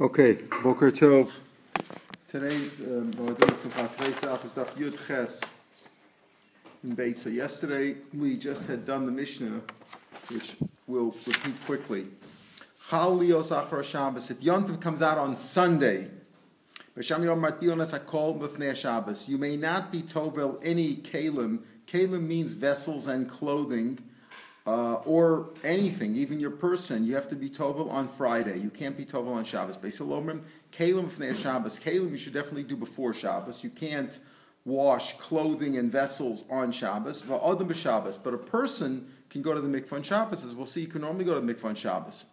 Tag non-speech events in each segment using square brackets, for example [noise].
Okay, Boker Tov. Today, um, today's daf is daf Yud Ches in Beit. So yesterday we just had done the Mishnah, which we'll repeat quickly. Chal lios achar Shabbos. If Yontiv comes out on Sunday, you may not be tovel any kalim. Kalim means vessels and clothing uh, or anything, even your person, you have to be tovel on Friday. You can't be tovel on Shabbos. Beisalomrim, kalim fnei Shabbos. Kalim you should definitely do before Shabbos. You can't wash clothing and vessels on Shabbos. Va'odam Shabbos. But a person can go to the mikvah on Shabbos. As we'll see, you can normally go to the mikvah on Shabbos.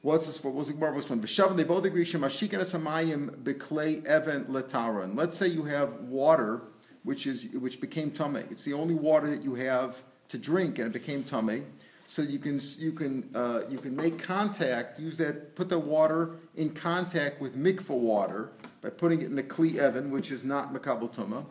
What's this for? What's the Gemara one? V'shavim, they both agree, shemashikan esamayim beklei even letaron. Let's say you have water, which is which became tummy. It's the only water that you have to drink, and it became tummy. So you can you can uh, you can make contact, use that, put the water in contact with mikvah water by putting it in the kli even, which is not makabel tuma.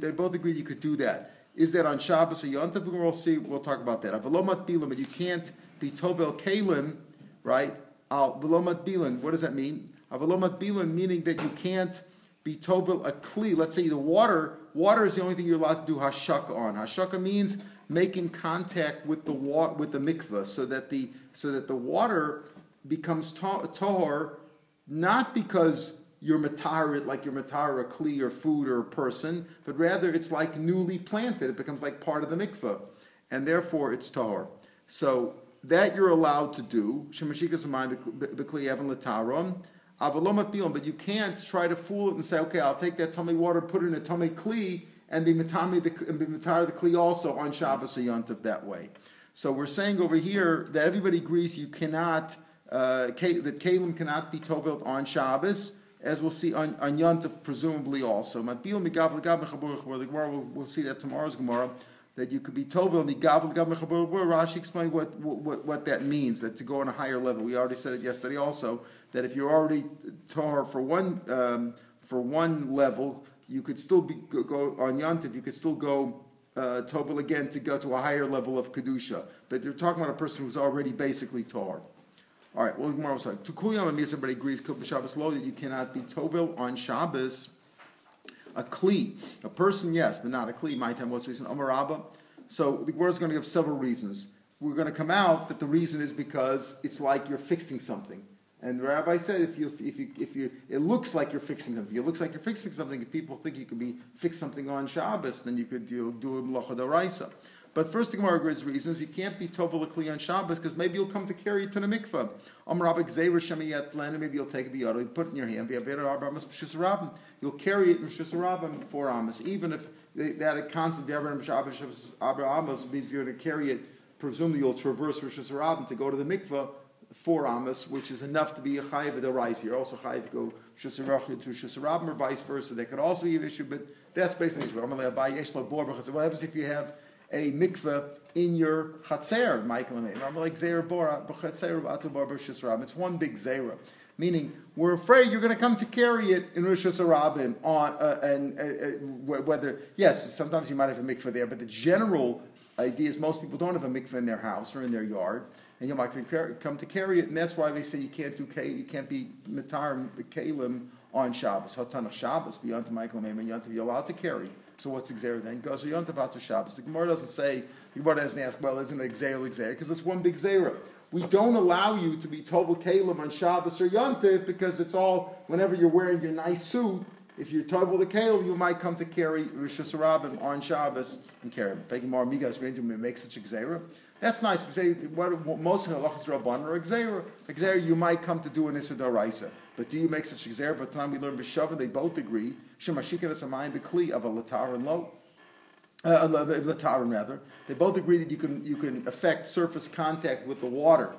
They both agree you could do that. Is that on Shabbos or Yom Tov? We'll see. We'll talk about that. Avalomat bilim, but you can't be tovel kalim, right? Avalomat bilim. What does that mean? Avalomat bilim meaning that you can't be tovel a kli. Let's say the water Water is the only thing you're allowed to do hashaka on. Hashaka means making contact with the wa- with the mikvah, so that the so that the water becomes tahor, not because you're matar like you're matar a kli or food or a person, but rather it's like newly planted. It becomes like part of the mikvah, and therefore it's tahor. So that you're allowed to do. Shemashikas lataron. But you can't try to fool it and say, okay, I'll take that tummy water, put it in a tummy kli, and be matami the and be matar the kli also on Shabbos or Yontif that way. So we're saying over here that everybody agrees you cannot uh, that kalim cannot be tovelt on Shabbos, as we'll see on, on Yontif presumably also. We'll see that tomorrow's Gemara that you could be tovel migav Rashi explained what, what what that means. That to go on a higher level. We already said it yesterday also that if you're already tar for one um, for one level, you could still be go, on yantiv. You could still go uh, again to go to a higher level of kedusha. But you're talking about a person who's already basically tar. All right. Well, like to kuyam and everybody agrees Shabbos law that you cannot be tovel on Shabbos a kli. A person, yes, but not a kli. My time, what's the reason? So the word's going to give several reasons. We're going to come out that the reason is because it's like you're fixing something. And the rabbi said, if you, if you, if you, it looks like you're fixing something. It looks like you're fixing something. If people think you could be fix something on Shabbos, then you could you do a malacha daraisa. But first, the Gemara gives reasons you can't be tovel kli on Shabbos because maybe you'll come to carry it to the mikvah. Amrabik zeir shemiyat land, maybe you'll take a biyado, put it in your hand. You'll carry it in Shusarabim for Amos, even if they, that a constant Amos means you're going to carry it. Presumably, you'll traverse Rosh Hashanah to go to the mikveh for Amos, which is enough to be a chayiv the rise. You're also chayiv go Shusarach to Shusarabim or vice versa. That could also be an issue, but that's basically the issue. What happens if you have a mikveh in your chatzer, Michael and It's one big Zera. Meaning, we're afraid you're going to come to carry it in Rosh Hashanah on, uh, and uh, uh, whether, yes, sometimes you might have a mikveh there, but the general idea is most people don't have a mikveh in their house or in their yard, and you might come to carry it, and that's why they say you can't do you can't be mitar kalim on Shabbos. Hatanach Shabbos beyond Michael Yantav, you're allowed to carry. So what's Xer then? Goes Yantav to Shabbos. The Gemara doesn't say, the Gemara doesn't ask, well, isn't it Xer? Because it's one big Xera. We don't allow you to be Tobel Kalim on Shabbos or Yantiv because it's all, whenever you're wearing your nice suit, if you're Tobel the Kalim, you might come to carry Rosh Hashanah on Shabbos and carry him. Mar Migas, to make such a Xera. That's nice. We say what, most of the halachas rabban are exera. Exera, you might come to do an issur daraisa, but do you make such exera? But the time we learn b'shavah, they both agree. Shemashikad asamayim b'kli of a latar and low. Uh, latarim rather. They both agree that you can you can affect surface contact with the water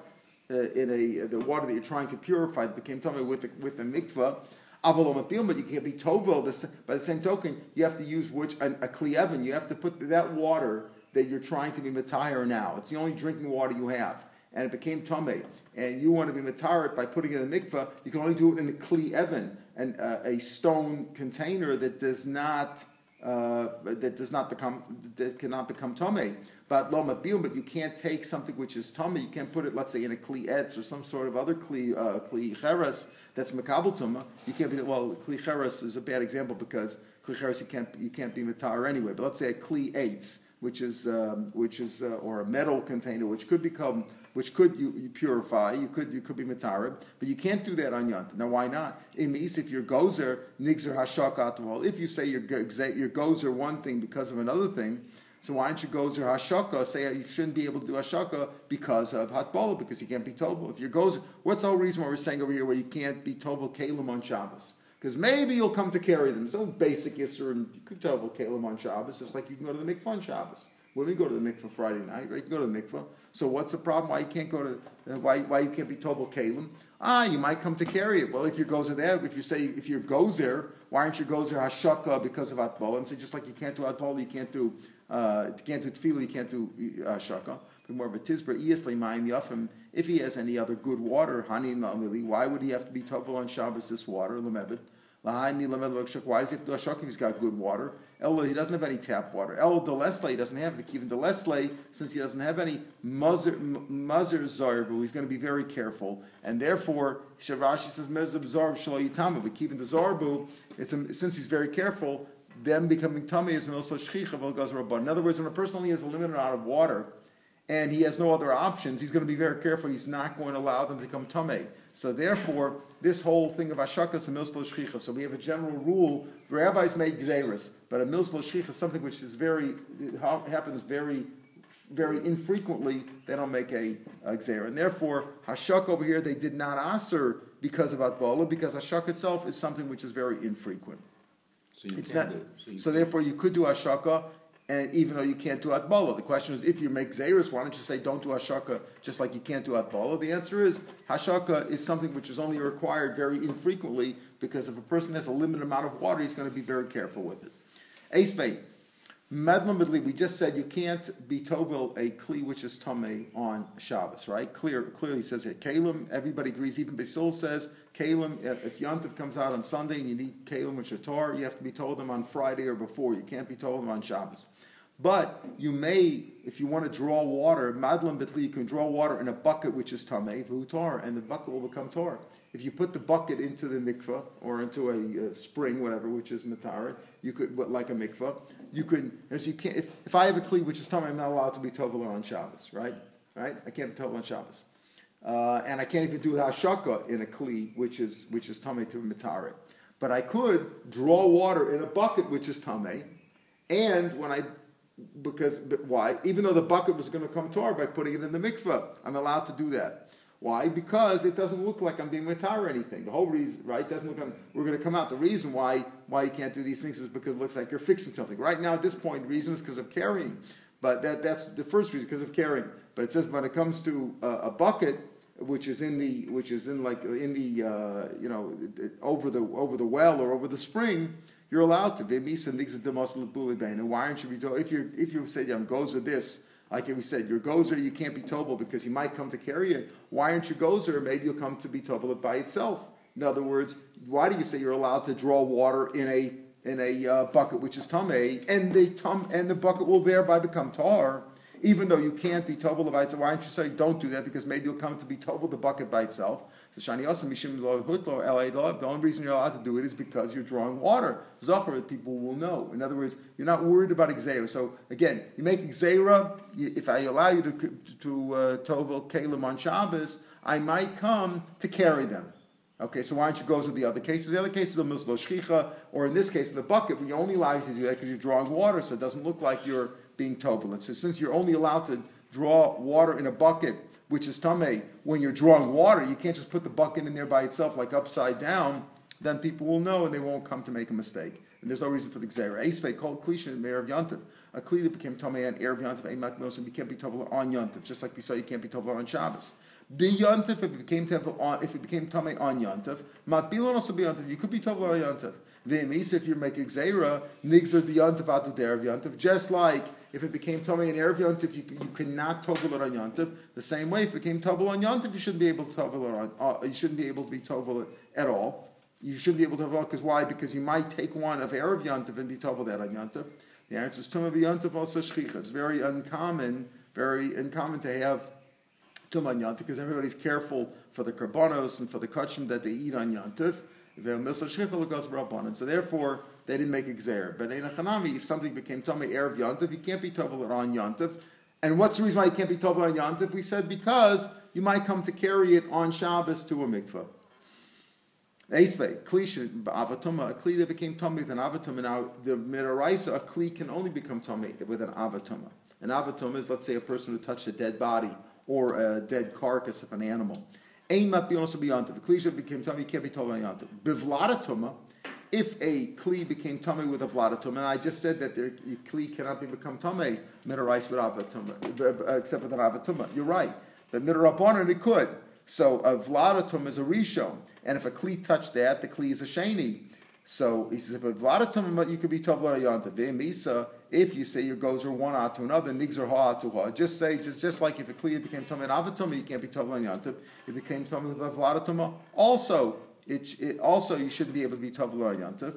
uh, in a the water that you're trying to purify that became tummy with the, with the mikvah. Avalom but you can't be tovel. By the same token, you have to use which a, a kliyevin. You have to put that water that you're trying to be matire now. It's the only drinking water you have. And it became tame, and you want to be matire by putting it in the mikvah. You can only do it in a kli evan, and uh, a stone container that does not uh, that does not become that cannot become tame. But lo matbium, but you can't take something which is tame. You can't put it, let's say, in a kli etz or some sort of other kli uh, cheres that's makabel tuma. You can't be well. Kli cheres is a bad example because kli cheres you can't you can't be matar anyway. But let's say a kli etz, which is um, which is uh, or a metal container which could become which could you, you, purify, you could you could be matarib, but you can't do that on yont. Now why not? It means if your gozer nigzer hashak atwal, if you say your your gozer one thing because of another thing, so why don't you gozer hashaka? Say you shouldn't be able to do hashaka because of hatbala, because you can't be tovel. If your gozer, what's the whole reason why we're saying over here where you can't be tovel kalim on Shabbos? Because maybe you'll come to carry them. There's no basic issur, and you could tovel kalim on Shabbos, just like you can go to the mikvah on Shabbos. We go to the mikvah Friday night, right? You go to the mikvah. So what's the problem? Why you can't go to? Why why you can't be tobel kalim? Ah, you might come to carry it. Well, if your gozer there, if you say if your goes there, why aren't your gozer hashaka because of atbol? And say just like you can't do atbol, you can't do uh, you can't do tefillah, you can't do uh, hashaka. But more of a yafim. If he has any other good water, honey why would he have to be tobel on Shabbos this water? Why does he have to do hashaka if he's got good water? El, he doesn't have any tap water. El Delesle, he doesn't have even Delesle, since he doesn't have any muzzer zarbu, he's going to be very careful. And therefore, Shavashi says, Mezab zarb shalo yitama, but even the zarbu, it's since he's very careful, them becoming tummy is also shchicha In other words, when a person only has a limited amount of water, and he has no other options, he's going to be very careful. He's not going to allow them to become tummy. So therefore, this whole thing of ashaka is a milslo shchicha. So we have a general rule. the Rabbis make gzeris, but a milslo shchicha is something which is very happens very very infrequently. They don't make a, a gzera, and therefore hashak over here they did not answer because of atbala because hashak itself is something which is very infrequent. So you it's not. So, so therefore, you could do hashaka and even though you can't do atbala. The question is, if you make zayris, why don't you say don't do hashaka just like you can't do atbala? The answer is hashaka is something which is only required very infrequently because if a person has a limited amount of water, he's going to be very careful with it. Ace Medlam we just said you can't be tovel a kli which is tame on Shabbos, right? Clear, clearly says it. Kalim, everybody agrees. Even Basil says Kalim. If Yontif comes out on Sunday and you need Kalim are Torah, you have to be told them on Friday or before. You can't be told them on Shabbos. But you may, if you want to draw water, madlam bitli, you can draw water in a bucket which is tamei v'utar, and the bucket will become tor. If you put the bucket into the mikvah or into a, spring, whatever, which is matara, you could, like a mikvah, you could, as you can't. If, if I have a kli which is tamei, I'm not allowed to be tovel on Shabbos, right? Right? I can't be tovel on Shabbos, uh, and I can't even do hashaka in a kli which is which is tamei to matara. But I could draw water in a bucket which is tamei, and when I because why? Even though the bucket was going to come tar by putting it in the mikveh, I'm allowed to do that. Why? Because it doesn't look like I'm being mitar or anything. The whole reason, right? Doesn't look. Like we're going to come out. The reason why why you can't do these things is because it looks like you're fixing something. Right now, at this point, the reason is because of carrying. But that, that's the first reason because of carrying. But it says when it comes to a, a bucket, which is in the which is in like in the uh, you know over the over the well or over the spring you're allowed to. And why aren't you be told? If you if you say I'm gozer this, like we said, your gozer you can't be tobel because you might come to carry it. Why aren't you gozer? Maybe you'll come to be tobel by itself. In other words, why do you say you're allowed to draw water in a in a uh, bucket which is tamei, and the tum and the bucket will thereby become tar? Even though you can't be tobel by itself, why don't you say don't do that? Because maybe you'll come to be tobel the bucket by itself. The only reason you're allowed to do it is because you're drawing water. Zachar, people will know. In other words, you're not worried about Xera. So again, you make Xera, if I allow you to, to uh, Tovel Kalim on Shabbos, I might come to carry them. Okay, so why don't you go to the other cases? The other cases are Muslo Shchicha, or in this case, the bucket, we only allow you to do that because you're drawing water, so it doesn't look like you're being Tovel. So since you're only allowed to draw water in a bucket which is tame, when you're drawing water, you can't just put the bucket in there by itself, like upside down, then people will know and they won't come to make a mistake. And there's no reason for the Xera. Esfe called Klisha Mayor of Yantiv. A Kli that became Tame and Erev Yantiv, Emat Nosim, you can't be Tovel on Yantiv, just like we saw you can't be Tovel on Shabbos. Be Yantiv if it became Tovel on, if it became Tame on Yantiv. Matbilon also be Yantiv, you could be Tovel on Yantiv. V'emis, if you're making Xera, Nigzer the Yantiv out the Erev Yantiv, just like if it became Tomei and Erev Yontif, you, you cannot tovel it on Yontif. The same way, if it became Tovel on Yontif, you shouldn't be able to Tovel it on, uh, you shouldn't be able to be Tovel it at all. you shouldn't be able to because why? Because you might take one of Erev Yantav and be tovel that on Yantav. The answer is Tumah Yantav also Shchicha. It's very uncommon, very uncommon to have Tumah on Yantav because everybody's careful for the karbonos and for the kachim that they eat on Yantav. So therefore, they didn't make exer. But in a chanami, if something became tummy erev yantiv, you can't be tovel on yantiv. And what's the reason why you can't be tovel on yantiv? We said because you might come to carry it on Shabbos to a mikvah. Eisvei, kli avatuma, a kli that became tummy with an avatuma. Now, the midaraisa, a kli can only become tummy with an avatuma. An avatuma is, let's say, a person who touched a dead body or a dead carcass of an animal. Ein might be also beyond the kli became tummy, can't be told on yantiv. Bivladatuma, if a kli became tummy with a vladatum, and I just said that the kli cannot be become tummy midarais with avatum, uh, except with an avatum. You're right, but midarabonon it could. So a vladatum is a rishon, and if a kli touched that, the kli is a sheni. So he says, if a vladatum, you could be tavla yanta. If you say your goes are one out to another, nigs are ha to ha. Just say, just just like if a kli became tummy avatum, you can't be tavla yanta. It became tummy with a vladatum. Also, it, it, also you shouldn't be able to be Tavla Yantav.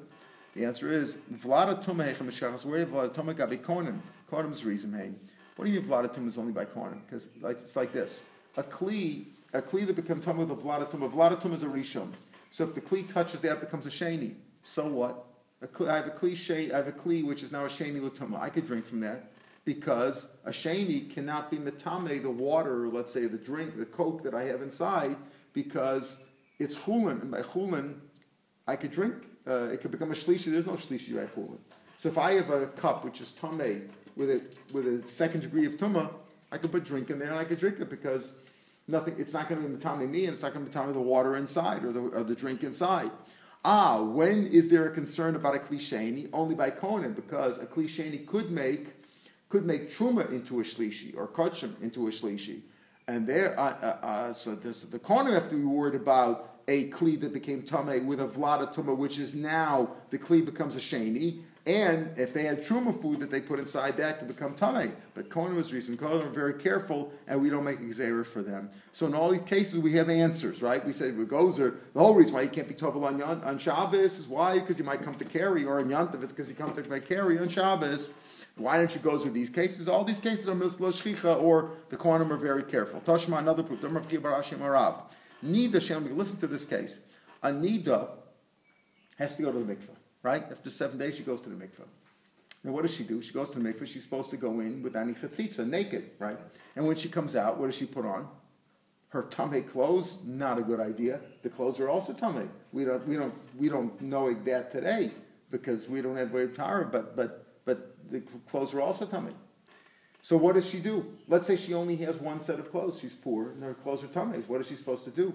The answer is Vlada Tumah Hecham Where did Vlada Tumah Gabi Konim? Konim's reason, hey. What do you mean Vlada Tumah is only by Konim? Because like, it's like this: a kli, a kli that becomes Tumah with a Vlada Tumah. Vlada Tumah is a rishon. So if the kli touches that, it becomes a sheni. So what? I have a kli, I have a kli which is now a sheni l'tumah. I could drink from that because a sheni cannot be metame the water, let's say the drink, the coke that I have inside, because it's chulin, and by chulin, I could drink. Uh, it could become a shlishi. There's no shlishi by chulin. So if I have a cup which is tamei with a with a second degree of tuma, I could put drink in there and I could drink it because nothing. It's not going to be matami me, and it's not going to be matami the water inside or the or the drink inside. Ah, when is there a concern about a klisheni? Only by kohen, because a klisheni could make could make truma into a shlishi or kachim into a shlishi. And there, uh, uh, uh, so this, the corner have to be worried about a kli that became tame with a vlada tuma, which is now the kli becomes a sheni. And if they had truma food that they put inside that to become tame, but Kohen was recent. Kohen are very careful, and we don't make exera for them. So in all these cases, we have answers, right? We said with gozer, the whole reason why you can't be tovel on, on Shabbos is why because you might come to carry, or on Yantav it's because you come to carry on Shabbos. Why don't you go through these cases? All these cases are mislo shchicha, or the Kohanim are very careful. Tashma, another proof. Nida Shem, listen to this case. A Nida has to go to the mikveh, right? After seven days, she goes to the mikveh. Now, what does she do? She goes to the mikveh. She's supposed to go in with any chatzitza, naked, right? And when she comes out, what does she put on? Her tummy clothes. Not a good idea. The clothes are also tummy. We don't, we don't, we don't know that today because we don't have way of Torah, but but but the clothes are also tummy. So what does she do? Let's say she only has one set of clothes. She's poor and her clothes are tummies. What is she supposed to do?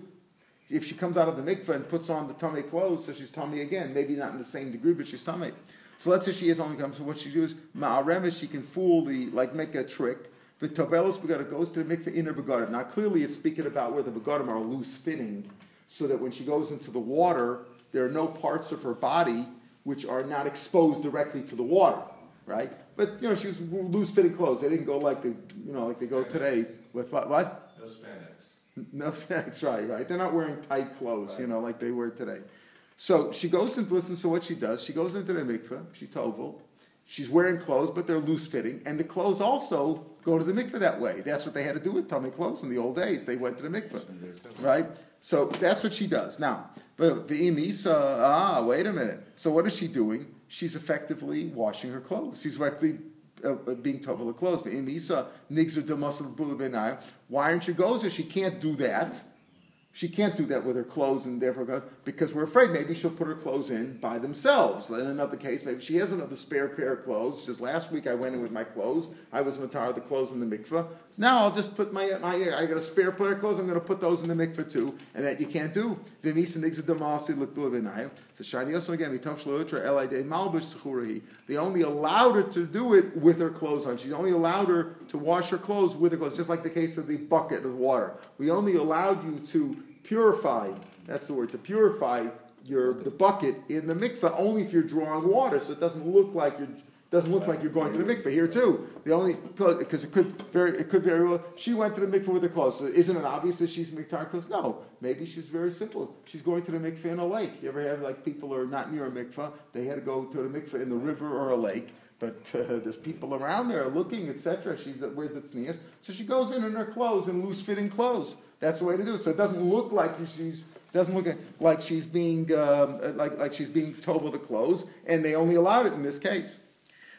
If she comes out of the mikveh and puts on the tummy clothes, so she's tummy again. Maybe not in the same degree, but she's tummy. So let's say she has only come. So what she does, ma'aremes, she can fool the like make a trick. The tobelis begada goes to the mikveh in her begadim. Now clearly it's speaking about where the begadim are loose fitting, so that when she goes into the water, there are no parts of her body which are not exposed directly to the water right? But you know, she was loose fitting clothes. They didn't go like the you know like they go today with what? What? No spandex. No [laughs] spandex, right? Right. They're not wearing tight clothes, right. you know, like they wear today. So she goes and listens to what she does. She goes into the mikveh. She tovel. She's wearing clothes, but they're loose fitting, and the clothes also go to the mikveh that way. That's what they had to do with tummy clothes in the old days. They went to the mikveh, right? So that's what she does now. But the imisa, ah, wait a minute. So what is she doing? She's effectively washing her clothes. She's effectively uh, uh being tovel her clothes. Why aren't you gozer? She can't do that. She can't do that with her clothes, and therefore, because we're afraid maybe she'll put her clothes in by themselves. In another case, maybe she has another spare pair of clothes. Just last week, I went in with my clothes. I was matar the clothes in the mikveh. Now I'll just put my, my I got a spare pair of clothes. I'm going to put those in the mikveh too, and that you can't do. So again, They only allowed her to do it with her clothes on. She only allowed her to wash her clothes with her clothes, just like the case of the bucket of water. We only allowed you to purify, that's the word, to purify your the bucket in the mikveh only if you're drawing water, so it doesn't look like you're Doesn't look like you're going to the mikveh here too. The only because it could very it could very well. She went to the mikveh with her clothes. So isn't it obvious that she's miktar clothes? No, maybe she's very simple. She's going to the mikveh in a lake. You ever have like people are not near a mikveh? They had to go to the mikveh in the river or a lake. But uh, there's people around there looking, etc. She's at where's the tznius? So she goes in in her clothes in loose fitting clothes. That's the way to do it. So it doesn't look like she's doesn't look like she's being um, like, like she's being told with the clothes, and they only allowed it in this case.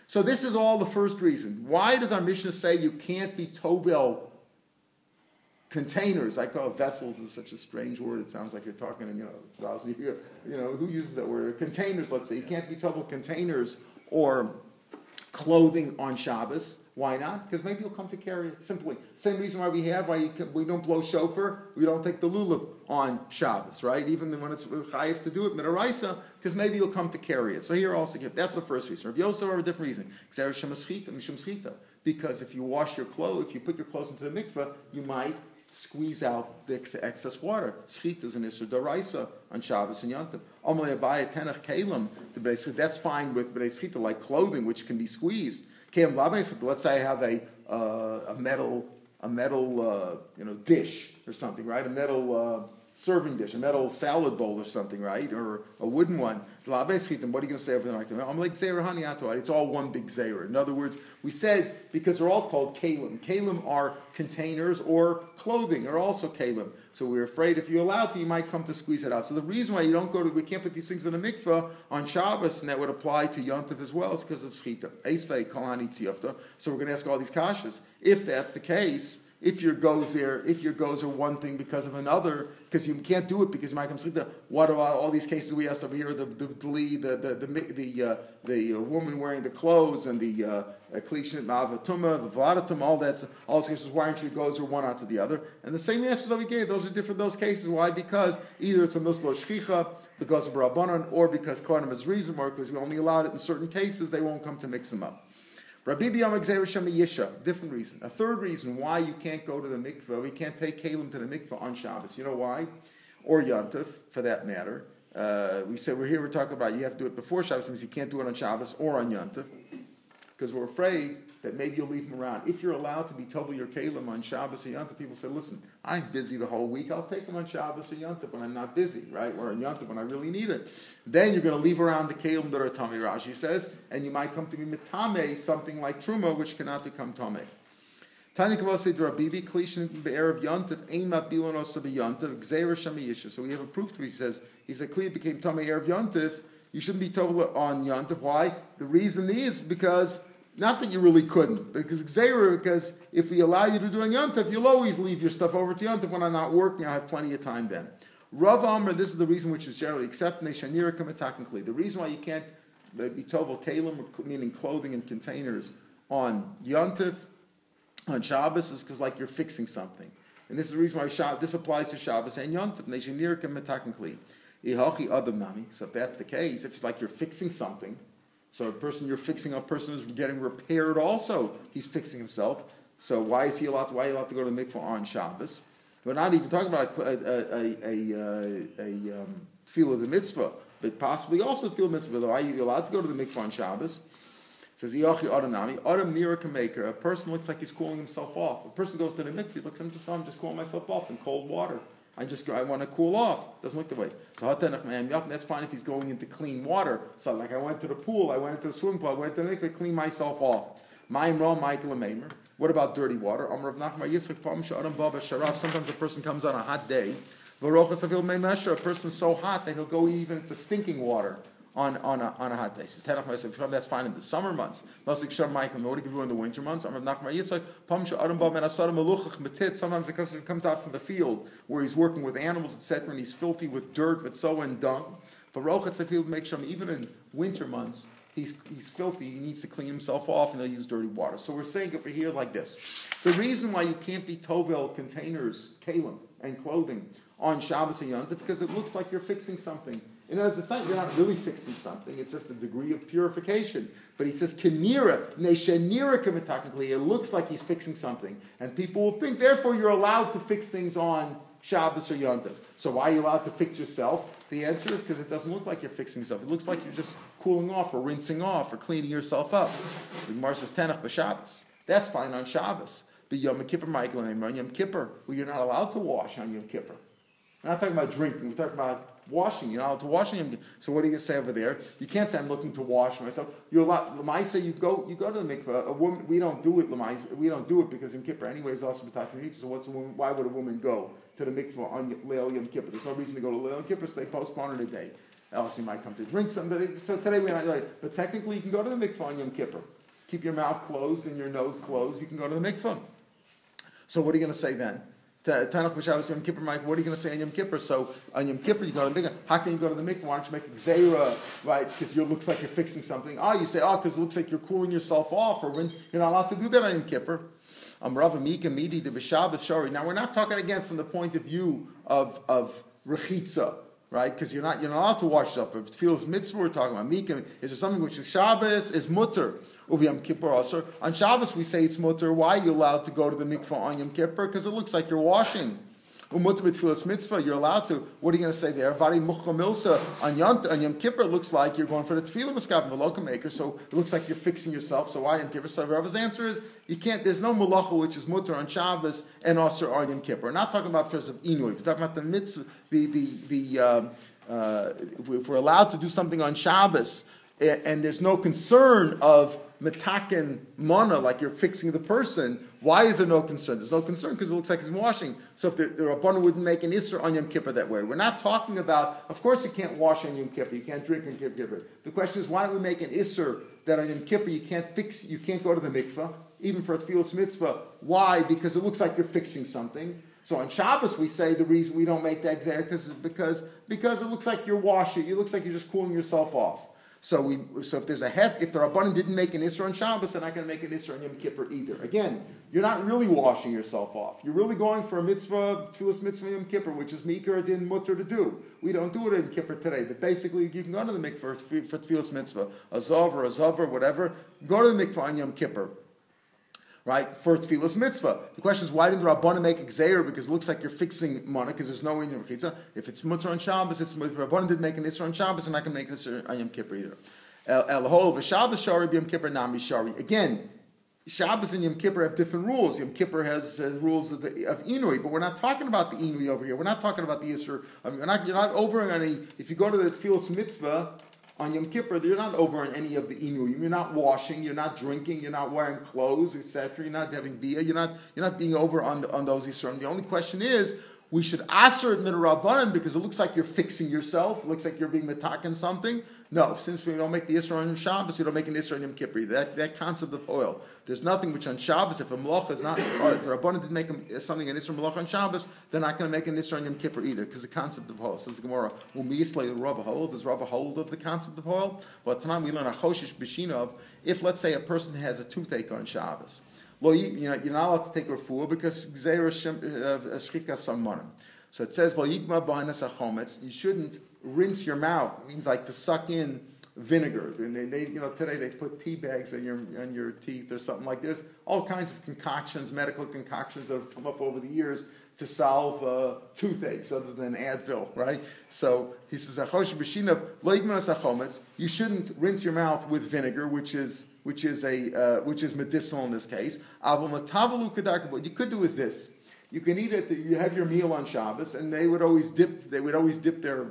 So this is all the first reason. Why does our Mishnah say you can't be tovel containers? I call vessels is such a strange word. It sounds like you're talking in you know thousand years. You know who uses that word? Containers. Let's say you can't be tovel containers or clothing on Shabbos. Why not? Because maybe you'll come to carry it. Simply, same reason why we have why can, we don't blow shofar. We don't take the lulav on Shabbos, right? Even when it's chayiv to do it midaraisa, because maybe you'll come to carry it. So here also, that's the first reason. Rav Yosef have a different reason. Because if you wash your clothes, if you put your clothes into the mikveh, you might squeeze out the excess water. Schit is an Isser Daraisa on Shabbos and Yantiv. Amalei Abaye Tenach Kalim, that's fine with B'nai Schita, like clothing, which can be squeezed. Let's say I have a, uh, a metal, a metal uh, you know, dish or something, right? A metal uh, serving dish, a metal salad bowl or something, right? Or a wooden one. What are you going to say over there? I'm like Zera It's all one big Zera. In other words, we said because they're all called Kalim. Kalim are containers or clothing are also Kalim. So we're afraid if you allow it, you might come to squeeze it out. So the reason why you don't go to, we can't put these things in a mikveh on Shabbos, and that would apply to Yontif as well, is because of Shchita. So we're going to ask all these kashas. If that's the case, if your goes there, if your goes are one thing because of another, because you can't do it because you might come sleep What about all these cases we asked over here? The the the the the, the, uh, the uh, woman wearing the clothes and the uh, klishnit ma'avatuma, the vladatum, all that's all those cases. Why aren't your goes are one after the other? And the same answers that we gave, those are different. Those cases. Why? Because either it's a muslo shchicha, the goes of rabbanon, or because kohanim is reason, or because we only allowed it in certain cases. They won't come to mix them up. Rabbi Yisha, different reason. A third reason why you can't go to the mikveh, we can't take Kalim to the mikveh on Shabbos. You know why? Or Yantif, for that matter. Uh, we said we're here, we're talking about you have to do it before Shabbos, means you can't do it on Shabbos or on Yantif, because we're afraid that maybe you'll leave them around. If you're allowed to be Tovel your Kalim on Shabbos or Yontif, people say, listen, I'm busy the whole week. I'll take them on Shabbos or Yontif when I'm not busy, right? Or on Yontif when I really need it. Then you're going to leave around the Kalim that are Tami Rashi says, and you might come to be Mitame, something like Truma, which cannot become Tame. Tani Kavasi Drabibi, Klishin Be'er of Yontif, Ein Mabilon Osa Yontif, Gzeir Shami So we have a proof to He says, he said, Kli became Tame Erev Yontif. You shouldn't be Tovel on Yontif. Why? The reason is because not that you really couldn't, because because if we allow you to do a Yontif, you'll always leave your stuff over to Yontif when I'm not working. I have plenty of time then. Rav Amr, this is the reason which is generally accepted. The reason why you can't be told kalim, meaning clothing and containers, on Yontif, on Shabbos, is because like you're fixing something. And this is the reason why Shabbos, this applies to Shabbos and Yontif. So if that's the case, if it's like you're fixing something, so a person you're fixing a person is getting repaired also. He's fixing himself. So why is he allowed to, why are you allowed to go to the mikvah on Shabbos? We're not even talking about a, a, a, a, a um, feel of the mitzvah, but possibly also feel mitzvah. Why are you allowed to go to the mikvah on Shabbos? Says Yachi Adonami, Adam Nira Kamaker. A person looks like he's cooling himself off. A person goes to the mikvah, he looks, I'm just, I'm just cooling myself off in cold water. I just I want to cool off. Doesn't look the way. So that's fine if he's going into clean water. So like I went to the pool, I went into the swimming pool, I went to the lake to clean myself off. My raw Michael What about dirty water? Sometimes a person comes on a hot day. A person so hot that he'll go even into stinking water on, on, a, on a hot day. Says that's fine in the summer months. Masik Sham Michael, what do you do in the winter months? Sometimes it comes, comes out from the field where he's working with animals, etc., and he's filthy with dirt, with so and dung. But Rochet makes sure even in winter months, he's, he's filthy, he needs to clean himself off, and he'll use dirty water. So we're saying over here like this. The reason why you can't be Tovel containers, kalim, and clothing on Shabbos and Yom because it looks like you're fixing something. In other words, it's not, you're not really fixing something, it's just a degree of purification. But he says, Kinira, Neshanira technically, it looks like he's fixing something. And people will think, therefore, you're allowed to fix things on Shabbos or Yontif. So why are you allowed to fix yourself? The answer is because it doesn't look like you're fixing yourself. It looks like you're just cooling off or rinsing off or cleaning yourself up. The Gemara says Tenach b'Shabbos. That's fine on Shabbos. But Yom Kippur, Michael, on Yom Kippur, well, you're not allowed to wash on Yom Kippur. We're not talking about drinking. We're talking about washing. You're not allowed to wash on Yom Kippur. So what do you say over there? You can't say I'm looking to wash myself. You're allowed. Lamaisa, you go. You go to the mikveh. A woman. We don't do it. Lamaisa. We don't do it because Yom Kippur anyway is also b'tashminik. So what's a woman? Why would a woman go to the mikveh on Leil Yom Kippur? There's no reason to go to Leil Yom Kippur. So they postpone it a day. Else you might come to drink something. So today we're not. Right. But technically, you can go to the mikveh on Yom Kippur. Keep your mouth closed and your nose closed. You can go to the mikveh. So what are you going to say then? Tanach B'Shabbos Yom Kippur, Mike. What are you going to say on Yom Kippur? So on Yom Kippur, you go to the mikvah. How can you go to the mikvah? Why don't you make a gzeira, right? Because it looks like you're fixing something. Ah, you say, oh, because it looks like you're cooling yourself off, or when you're not allowed to do that on Yom Kippur. Um, Rav Mika Midi the B'Shabbos Shari. Now we're not talking again from the point of view of of rechitza, right? Because you're not you're not allowed to wash up. If it feels mitzvah, we're talking about Mika. Is there something which is Shabbos is mutter? Uviyam Kippur also. On Shabbos we say it's mutter. Why are you allowed to go to the mikvah on Yom Kippur? Because it looks like you're washing. Umutter b'tfilas mitzvah, you're allowed to. What are you going to say there? Vari milsa on Yom, on Yom Kippur, looks like you're going for the tefillah miskav v'loka maker, so it looks like you're fixing yourself. So why Yom Kippur? So Rav's answer is you can't. There's no malacha which is mutter on Shabbos and also on Yom Kippur. We're not talking about first of inui. We're talking about the mitzvah, the the the. Um, uh, if we're allowed to do something on Shabbos, and there's no concern of metaken mana, like you're fixing the person, why is there no concern? There's no concern because it looks like he's washing. So if the, Rabbanah wouldn't make an Isser on Yom Kippur that way, we're not talking about, of course you can't wash on Yom Kippur, you can't drink on Yom Kippur. The question is, why don't we make an Isser that on Yom Kippur you can't fix, you can't go to the mikveh, even for a tefillas mitzvah. Why? Because it looks like you're fixing something. So on Shabbos we say the reason we don't make that xer because because because it looks like you're washing. It looks like you're just cooling yourself off. So we, so if there's a head, if the Rabbanim didn't make an Isra on Shabbos, they're not going to make an Isra on Yom Kippur either. Again, you're not really washing yourself off. You're really going for a mitzvah, tefillas mitzvah Yom Kippur, which is Mikra din mutter to do. We don't do it in Kippur today, but basically you can go to the mikveh for, tefillas mitzvah, a zov or a or whatever. Go to the mikveh on Yom Kippur right, for tefillas mitzvah. The question is, why didn't the Rabbanah make gzeir? Because it looks like you're fixing mana, because there's no in your. If it's mutter on Shabbos, it's the Rabbanah didn't make an isra on Shabbos, and I can make an isra on Yom Kippur either. El hol v'Shabbos shari b'Yom Kippur nami shari. Again, Shabbos and Yom Kippur have different rules. Yom Kippur has uh, rules of, the, of Inui, but we're not talking about the Inui over here. We're not talking about the Isra. I mean, you're not over on any. If you go to the Tfilas Mitzvah, on Yom Kippur, you're not over on any of the inuyim. You're not washing. You're not drinking. You're not wearing clothes, etc. You're not having beer. You're not. You're not being over on the, on those yisurim. The only question is, we should aser it midrabanan because it looks like you're fixing yourself. It looks like you're being metakin something. No, since we don't make the Isra on Shabbos, we don't make an Isra on Yom Kippur. That, that concept of oil. There's nothing which on Shabbos, if a malach is not, or if a Rabbanan didn't make uh, something an Isra malach on Shabbos, they're not going to make an Isra on Yom Kippur either, because the concept of oil. Says the Gemara, the Rav hold. Does Rav hold of the concept of oil? Well, tonight we learn a Choshish Bishinov. If, let's say, a person has a toothache on Shabbos, well, you, know, you're not allowed to take refuah because Sammanim. So it says, You shouldn't rinse your mouth. It means like to suck in vinegar. And they, they, you know, today they put tea bags on your on your teeth or something like this. All kinds of concoctions, medical concoctions that have come up over the years to solve uh, toothaches other than Advil, right? So he says, you shouldn't rinse your mouth with vinegar, which is which is a uh, which is medicinal in this case. What you could do is this. You can eat it. You have your meal on Shabbos, and they would always dip. They would always dip their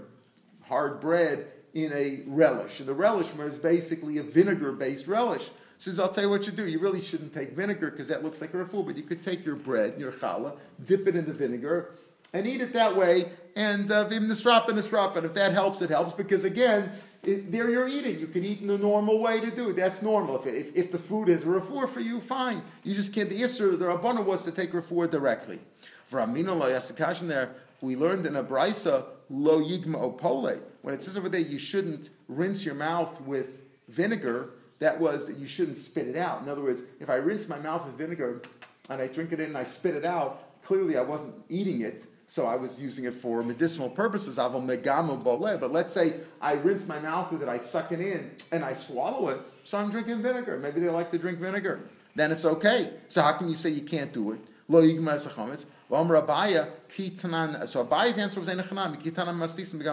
hard bread in a relish. And the relish is basically a vinegar-based relish. Says, I'll tell you what you do. You really shouldn't take vinegar because that looks like a refuah, but you could take your bread, your challah, dip it in the vinegar, and eat it that way. And uh, vim nisrap and. And if that helps, it helps because again, it, there you're eating. You can eat in the normal way to do it. That's normal. If, if, if the food is refuah for you, fine. You just can't. The isser, the rabbana was to take refuah directly. For amina lo yasakashin there, we learned in a brisa lo yigma opole. When it says over there you shouldn't rinse your mouth with vinegar, that was that you shouldn't spit it out. In other words, if I rinse my mouth with vinegar and I drink it in and I spit it out, clearly I wasn't eating it, so I was using it for medicinal purposes. But let's say I rinse my mouth with it, I suck it in, and I swallow it, so I'm drinking vinegar. Maybe they like to drink vinegar. Then it's okay. So how can you say you can't do it? Lo yigma es chametz. V'amar Abaye ki tanan. So Abaye's answer was enechanami ki tanan mastisim.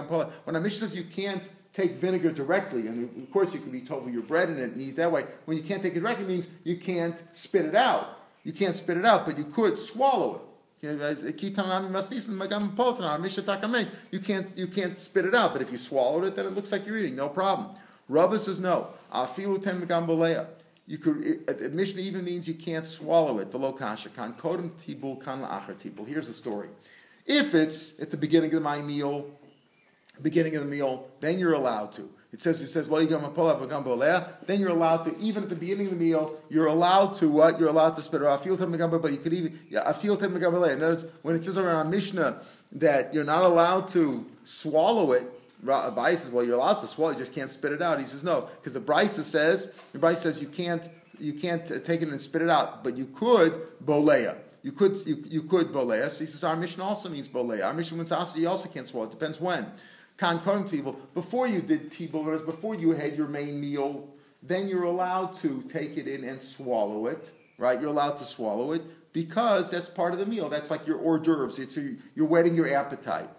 When a Mishnah says you can't take vinegar directly, and of course you can be told your bread in it and eat that way. When you can't take it directly, means you can't spit it out. You can't spit it out, but you could swallow it. You can't you can't spit it out, but if you swallowed it, then it looks like you're eating, no problem. Rava says no. You could Mishnah even means you can't swallow it. Below kasha tibul. Here's the story. If it's at the beginning of my meal, beginning of the meal, then you're allowed to. It says it says then you're allowed to even at the beginning of the meal you're allowed to what you're allowed to spit out. But you could even In other words, when it says around Mishnah that you're not allowed to swallow it, Abaye says, well, you're allowed to swallow, you just can't spit it out. He says, no, because the Brisa says, the Brisa says you can't you can't uh, take it and spit it out, but you could bolea. You could you, you could bolea. So he says our mission also means bolea. Our mission means also you also can't swallow. It depends when. Kan tibul. Before you did tibul, before you had your main meal, then you're allowed to take it in and swallow it. Right? You're allowed to swallow it because that's part of the meal. That's like your hors d'oeuvres. It's a, you're whetting your appetite.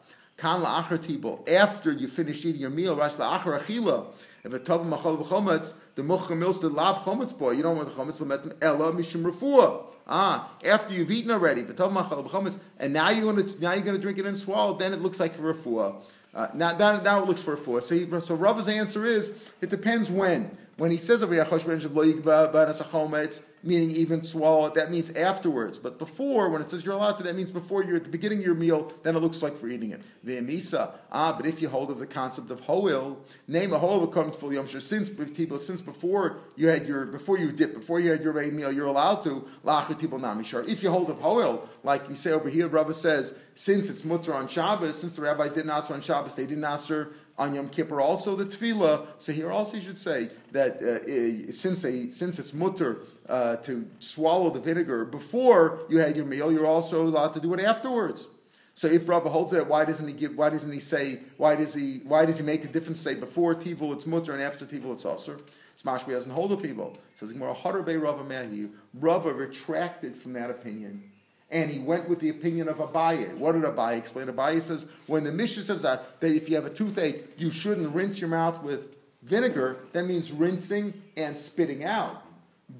After you finish eating your meal, rash la'achar achila. If a tov machal b'chometz, the mocha mills the lav chometz boy. You don't want the chometz lemetim ella mishum refuah. Ah, after you've eaten already, the tov machal b'chometz, and now you're going to now you're going to drink it and swallow. Then it looks like refuah. Uh, now, now, now, it looks for four. So, so Rava's answer is it depends when. When he says over here, meaning even swallow it, that means afterwards. But before, when it says you're allowed to, that means before you're at the beginning of your meal, then it looks like for eating it. V'emisa, ah, but if you hold of the concept of hoil, name a hoil comes fully yom since since before you had your before you dip, before you had your main meal, you're allowed to lachar tibel namishar. If you hold of hoil, like you say over here, Rava says, since it's mutter on Shabbos, since the rabbis didn't answer on Shabbos, they didn't answer on Yom Kippur also the tefillah. So here also you should say that uh, since they since it's mutter uh, to swallow the vinegar before you had your meal, you're also allowed to do it afterwards. So if Rabbi holds that, why doesn't he give? Why doesn't he say? Why does he? Why does he make the difference? Say before tivul it's mutter and after tivul it's also. Smashmi doesn't hold a tivul. Says more Harbe Rava Mehi. Rava retracted from that opinion and he went with the opinion of Abaye. What did Abaye explain? Abaye says when the Mishnah says that, that if you have a toothache, you shouldn't rinse your mouth with vinegar, that means rinsing and spitting out.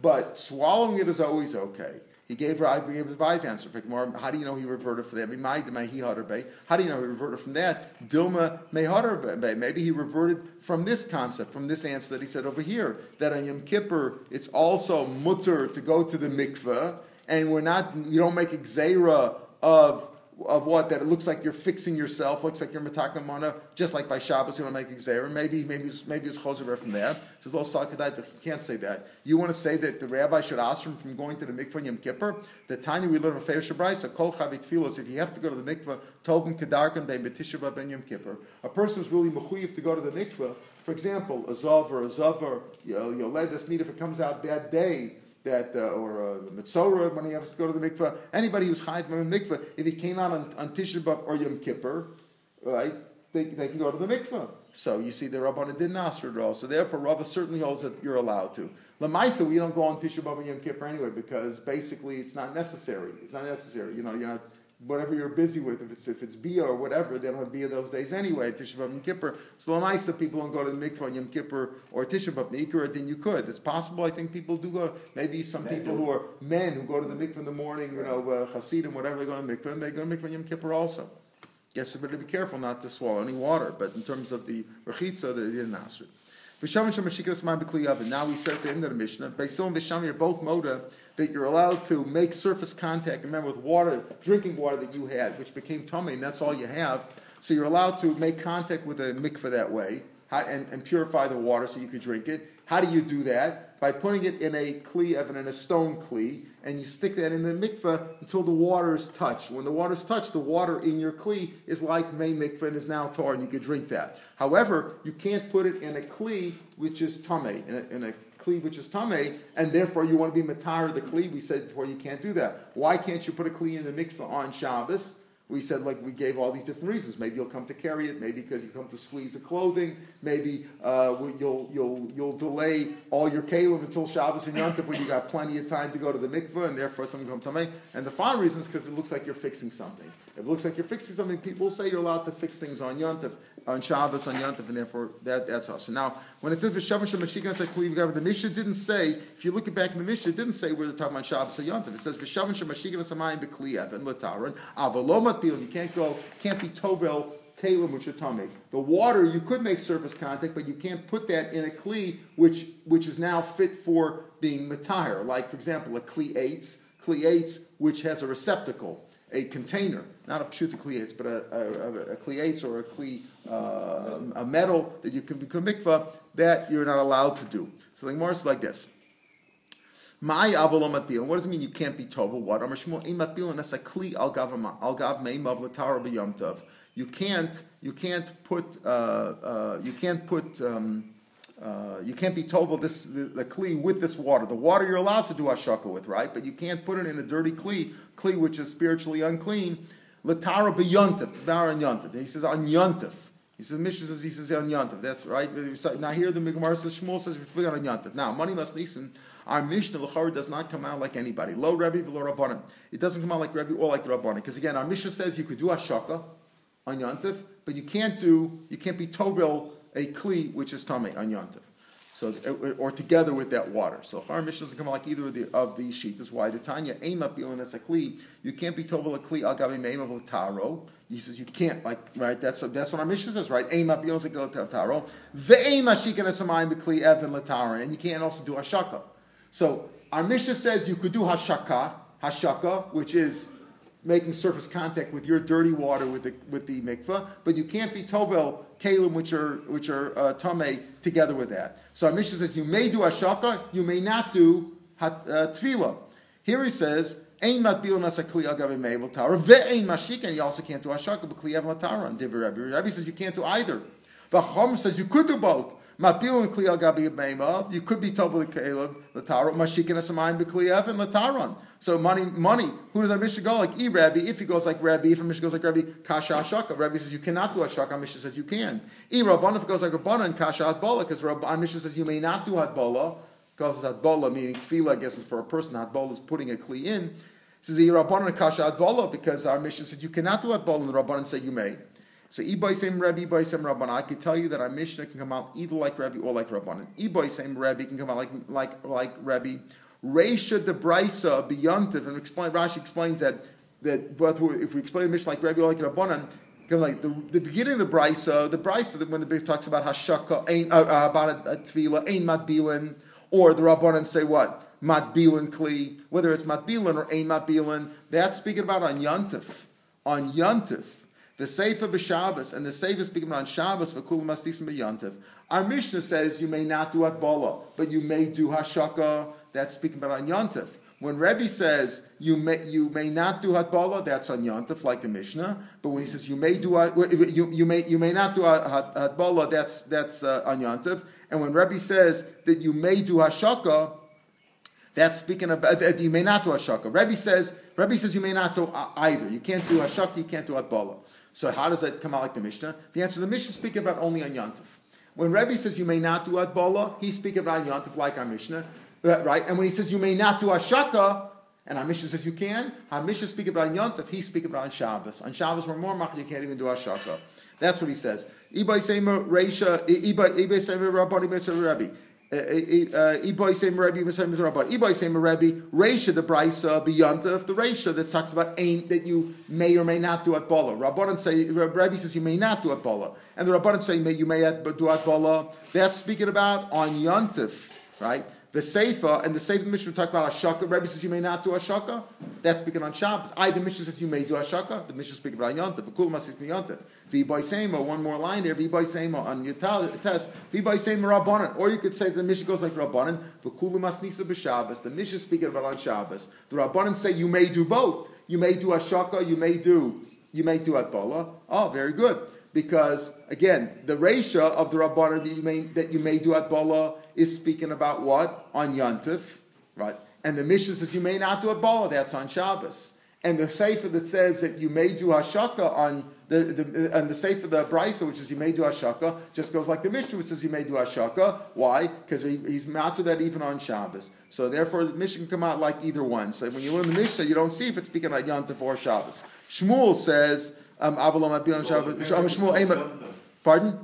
But swallowing it is always okay. He gave her, I gave Abaye's answer. How do you know he reverted from that? How do you know he reverted from that? Dilma may Maybe he reverted from this concept, from this answer that he said over here, that on Yom Kippur it's also mutter to go to the mikveh and we're not, you don't make xera of of what that it looks like you're fixing yourself, looks like you're matakamana, just like by Shabbos you don't make xera. Maybe maybe it's, maybe it's choser from there. Says lo salkadai. You can't say that. You want to say that the rabbi should ask him from going to the mikvah Yom Kippur. The tiny we learn of Feir So kol chavit filos. If you have to go to the mikvah, tovim kedarkan ben betisha ben Yom Kippur. A person is really mechuyev to go to the mikvah. For example, a zav or a zavar, you know, you let this need if it comes out that day that, uh, or uh, Mitzorah when he has to go to the mikveh. Anybody who's chayiv from the mikveh, if he came out on, on Tisha B'av or Yom Kippur, right, they, they can go to the mikveh. So you see, the Rabbana didn't ask at all. So therefore, Rava certainly holds that you're allowed to. Lamaisa, we don't go on Tisha B'av and Yom Kippur anyway because basically it's not necessary. It's not necessary. You know, you're not whatever you're busy with, if it's if it's bia or whatever, they don't have bia those days anyway. Tisha B'av and Kippur. So Lamaisa, people don't go to the mikvah on Yom Kippur or Tisha B'av Nikra, then you could. It's possible. I think people do go. Maybe some men people do. who are men who go to the mikvah in the morning, you know, uh, Hasidim, whatever, they go to the mikvah, and they go to mikvah on Yom Kippur also. Yes, you better be careful not to swallow any water. But in terms of the rechitza, they didn't ask it. Now we said at the end of the Mishnah, Beis Hillel and Beis Shammai are both moda that you're allowed to make surface contact, remember, with water, drinking water that you had, which became tummy, and that's all you have. So you're allowed to make contact with a mikveh that way and, and purify the water so you could drink it. How do you do that? By putting it in a kli, even in a stone kli, and you stick that in the mikveh until the water is touched. When the water is touched, the water in your kli is like may mikveh and is now tar, and you can drink that. However, you can't put it in a kli which is tame, in a, in a kli which is tame, and therefore you want to be matar the kli. We said before you can't do that. Why can't you put a kli in the mikveh on Shabbos? We said like we gave all these different reasons. Maybe you'll come to carry it. Maybe because you come to squeeze the clothing. Maybe uh, you'll you'll you'll delay all your kalim until Shabbos and Yontif when you got plenty of time to go to the mikveh, and therefore someone come to me. And the final reason is because it looks like you're fixing something. If it looks like you're fixing something, people say you're allowed to fix things on Yontif, on Shabbos, on Yontif, and therefore that, that's us. So now, when it says V'shavim Shemashikan Sakli the Mishnah didn't say. If you look it back in the Mishnah, it didn't say we're talking about Shabbos or Yontif. It says V'shavim Shemashikan Samayim B'Kliyev and Lataran Avalomat you can't go, can't be Tobel kalim which. The water you could make surface contact, but you can't put that in a kli which which is now fit for being matire. Like for example, a kli eights, kli eights which has a receptacle, a container, not a pshuta kli eights, but a, a, a, kli eights or a kli uh, a metal that you can become mikvah that you're not allowed to do. So the Gemara is like this. My avalom What does it mean you can't be tova? What? Amar Shmuel imatil as a kli al gav al gav meimav l'tara b'yom You can't. You can't put. Uh, uh, you can't put. Um, uh, you can't be told this the, the kli with this water. The water you're allowed to do ashaka with, right? But you can't put it in a dirty kli, kli which is spiritually unclean. Latara b'yontif, tavara and yontif. He says on yontif. He says Mishnah says he says on yontif. That's right. Now here the Gemara says Shmuel says we're on yontif. Now money must listen. Our Mishnah L'chara does not come out like anybody. Lo Rebbe, v'lo Rabbanim. It doesn't come out like Rebbe or like the Rabbanim. Because again, our Mishnah says you could do Ashaka on Yantif, but you can't do, you can't be Tobel a Kli, which is Tame on. So, uh, uh, or together with that water. So if our Mishnah doesn't come like either of, the, of these sheets. That's why the Tanya up as a kli. You can't be tobel a kli al gabi meim of taro. He says you can't like right. That's that's what our Mishnah says right. Up as a taro. Ve'aim ashikan esamayim bekli even latara. And you can't also do ashaka. So our Mishnah says you could do hashaka, hashaka, which is making surface contact with your dirty water with the with the mikvah, but you can't be tovel kalim which are which are uh, tame together with that. So our Mishnah says you may do hashaka, you may not do hat, uh, tefillah. Here he says. Ein matbil tara ve'ein and you also can't do hashaka b'kli ev latara. And Rabbi says you can't do either. V'chom says you could do both. Mapil and Kliyal Gabi Meimav. You could be Tovah Caleb, Lataron, Mashikin Asamayim Bekliyev, and Lataron. So money, money. Who does our Mishnah go like? E Rabbi. If he goes like Rabbi, if a Mishnah goes like Rabbi, Kasha Ashaka. Rabbi says you cannot do Ashaka. Mishnah says you can. E Rabban if it goes like Rabban and Kasha Hatbola, because Rabban Mishnah says you may not do Hatbola. Because it's Hatbola, meaning Tefillah, I guess is for a person. Hatbola is putting a Kli in. It says E Rabban and Kasha Hatbola, because our Mishnah says you cannot do Hatbola, and the Rabban say you may. So Ibai same Rebbe, Ibai same Rabban. I could tell you that our Mishnah can come out either like Rebbe or like Rabban. Ibai same Rebbe can come out like like like Rebbe. Reisha de Brisa beyontiv, and explain, Rashi explains that that both if we explain the Mishnah like Rebbe or like Rabbanan, like the, the beginning of the brisa, the brisa when the Big talks about hashaka, ain, uh, uh, about a, a tefillah, ain matbilin, or the rabbanan say what matbilin kli, whether it's matbilin or ain matbilin, that's speaking about on yantif, on yantif. The Sefer b'Shabbos and the Sefer speaking on Shabbos for Kulam Asisim b'Yantiv. Our Mishnah says you may not do Atbala, but you may do Hashaka. That's speaking about on Yantiv. When Rebbe says you may you may not do Hatbala, that's on Yantif, like the Mishnah. But when he says you may do uh, you, you may you may not do uh, Hatbala, that's that's uh, on Yantif. And when Rebbe says that you may do Hashaka, that's speaking about uh, that you may not do Hashaka. Rebbe says Rebbe says you may not do either. You can't do Hashaka, you can't do Hatbala. So how does that come out like the Mishnah? The answer: the Mishnah is speaking about only on Yontif. When Rebbe says you may not do Atbala, he's speaking about Yontif like our Mishnah, uh, right? And when he says you may not do Ashaka, and our Mishnah says you can, our Mishnah speak about Yantif, he's speaking about on Shabbos. On Shabbos, we're more mach, you can't even do Ashaka. That's what he says. Uh, uh, uh, Iboy same Rebbe, Messiah Rabban. Iboy same Rebbe, Reisha the Brisa Biyanta, the Reisha that talks about ain't that you may or may not do at Bala. Rabbanan say Rebbe says you may not do at Bala, and the Rabbanan say you may you may do at Bala. That's speaking about on Yontif, right? The Sefer and the Sefer Mishnah talk about Ashaka. Rebbe says you may not do Ashaka. That's speaking on Shabbos. I, the Mishnah says you may do Ashaka. The Mishnah speaking about Yontif. The Kulma says Yontif. V'bay Sema, one more line there. V'bay Sema on your test. V'bay Sema Rabbanan. Or you could say the Mishnah goes like Rabbanan. V'kulu Masnisa b'Shabbos. The Mishnah speaking about on Shabbos. The Rabbanan say you may do both. You may do Ashaka. You may do you may do Atbala. Oh, very good because again, the ratio of the Rabbanan that you may that you may do at Bala is speaking about what on Yantif, right? And the Mishnah says you may not do at Bala. That's on Shabbos. and the sefer that says that you may do hashaka on the, the and the sefer the brisa, which is you may do hashaka, just goes like the Mishnah, which says you may do hashaka. Why? Because he, he's to that even on Shabbos. So therefore, the Mishnah can come out like either one. So when you learn the Mishnah, you don't see if it's speaking Yom Tov or Shabbos. Shmuel says, um, Avalon Abiyon Shabbos. Pardon?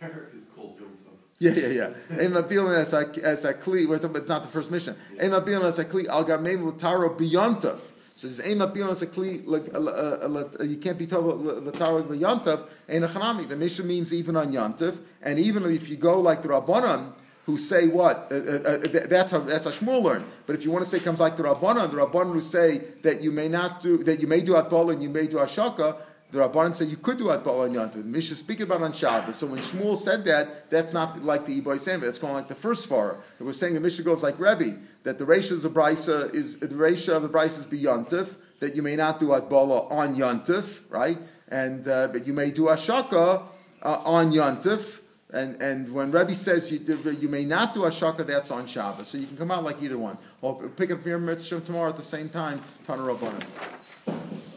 Parak is called Yom Tov. Yeah, yeah, yeah. As a as a kli. We're talking, it's not the first mission. Ema Bilon as a kli. Al gameim l'taro biyontav. So this Bilon as a kli. Like uh, uh, uh, you can't be told l'taro biyontav. Ein achanami. The mission means even on yontav, and even if you go like the rabbanon who say what? Uh, uh, uh, that's how that's how Shmuel learned. But if you want to say it comes like the Rabbanon, the Rabbanon who say that you may not do that you may do atbol and you may do ashaka. The Rabbanon say you could do atbol and yantiv. The Mishnah speaking about on Shabbos. So when Shmuel said that, that's not like the Iboy saying, that's going like the first far. It was saying the Mishnah goes like Rebbe that the ratio of the brisa is the ratio of the brisa is be that you may not do atbala on yantiv, right? And uh, but you may do ashaka uh, on yantiv. And, and when Rebbe says you, you may not do Ashaka, that's on Shabbos. So you can come out like either one. Or pick up your mitzvah tomorrow at the same time, Tana Rabbanan.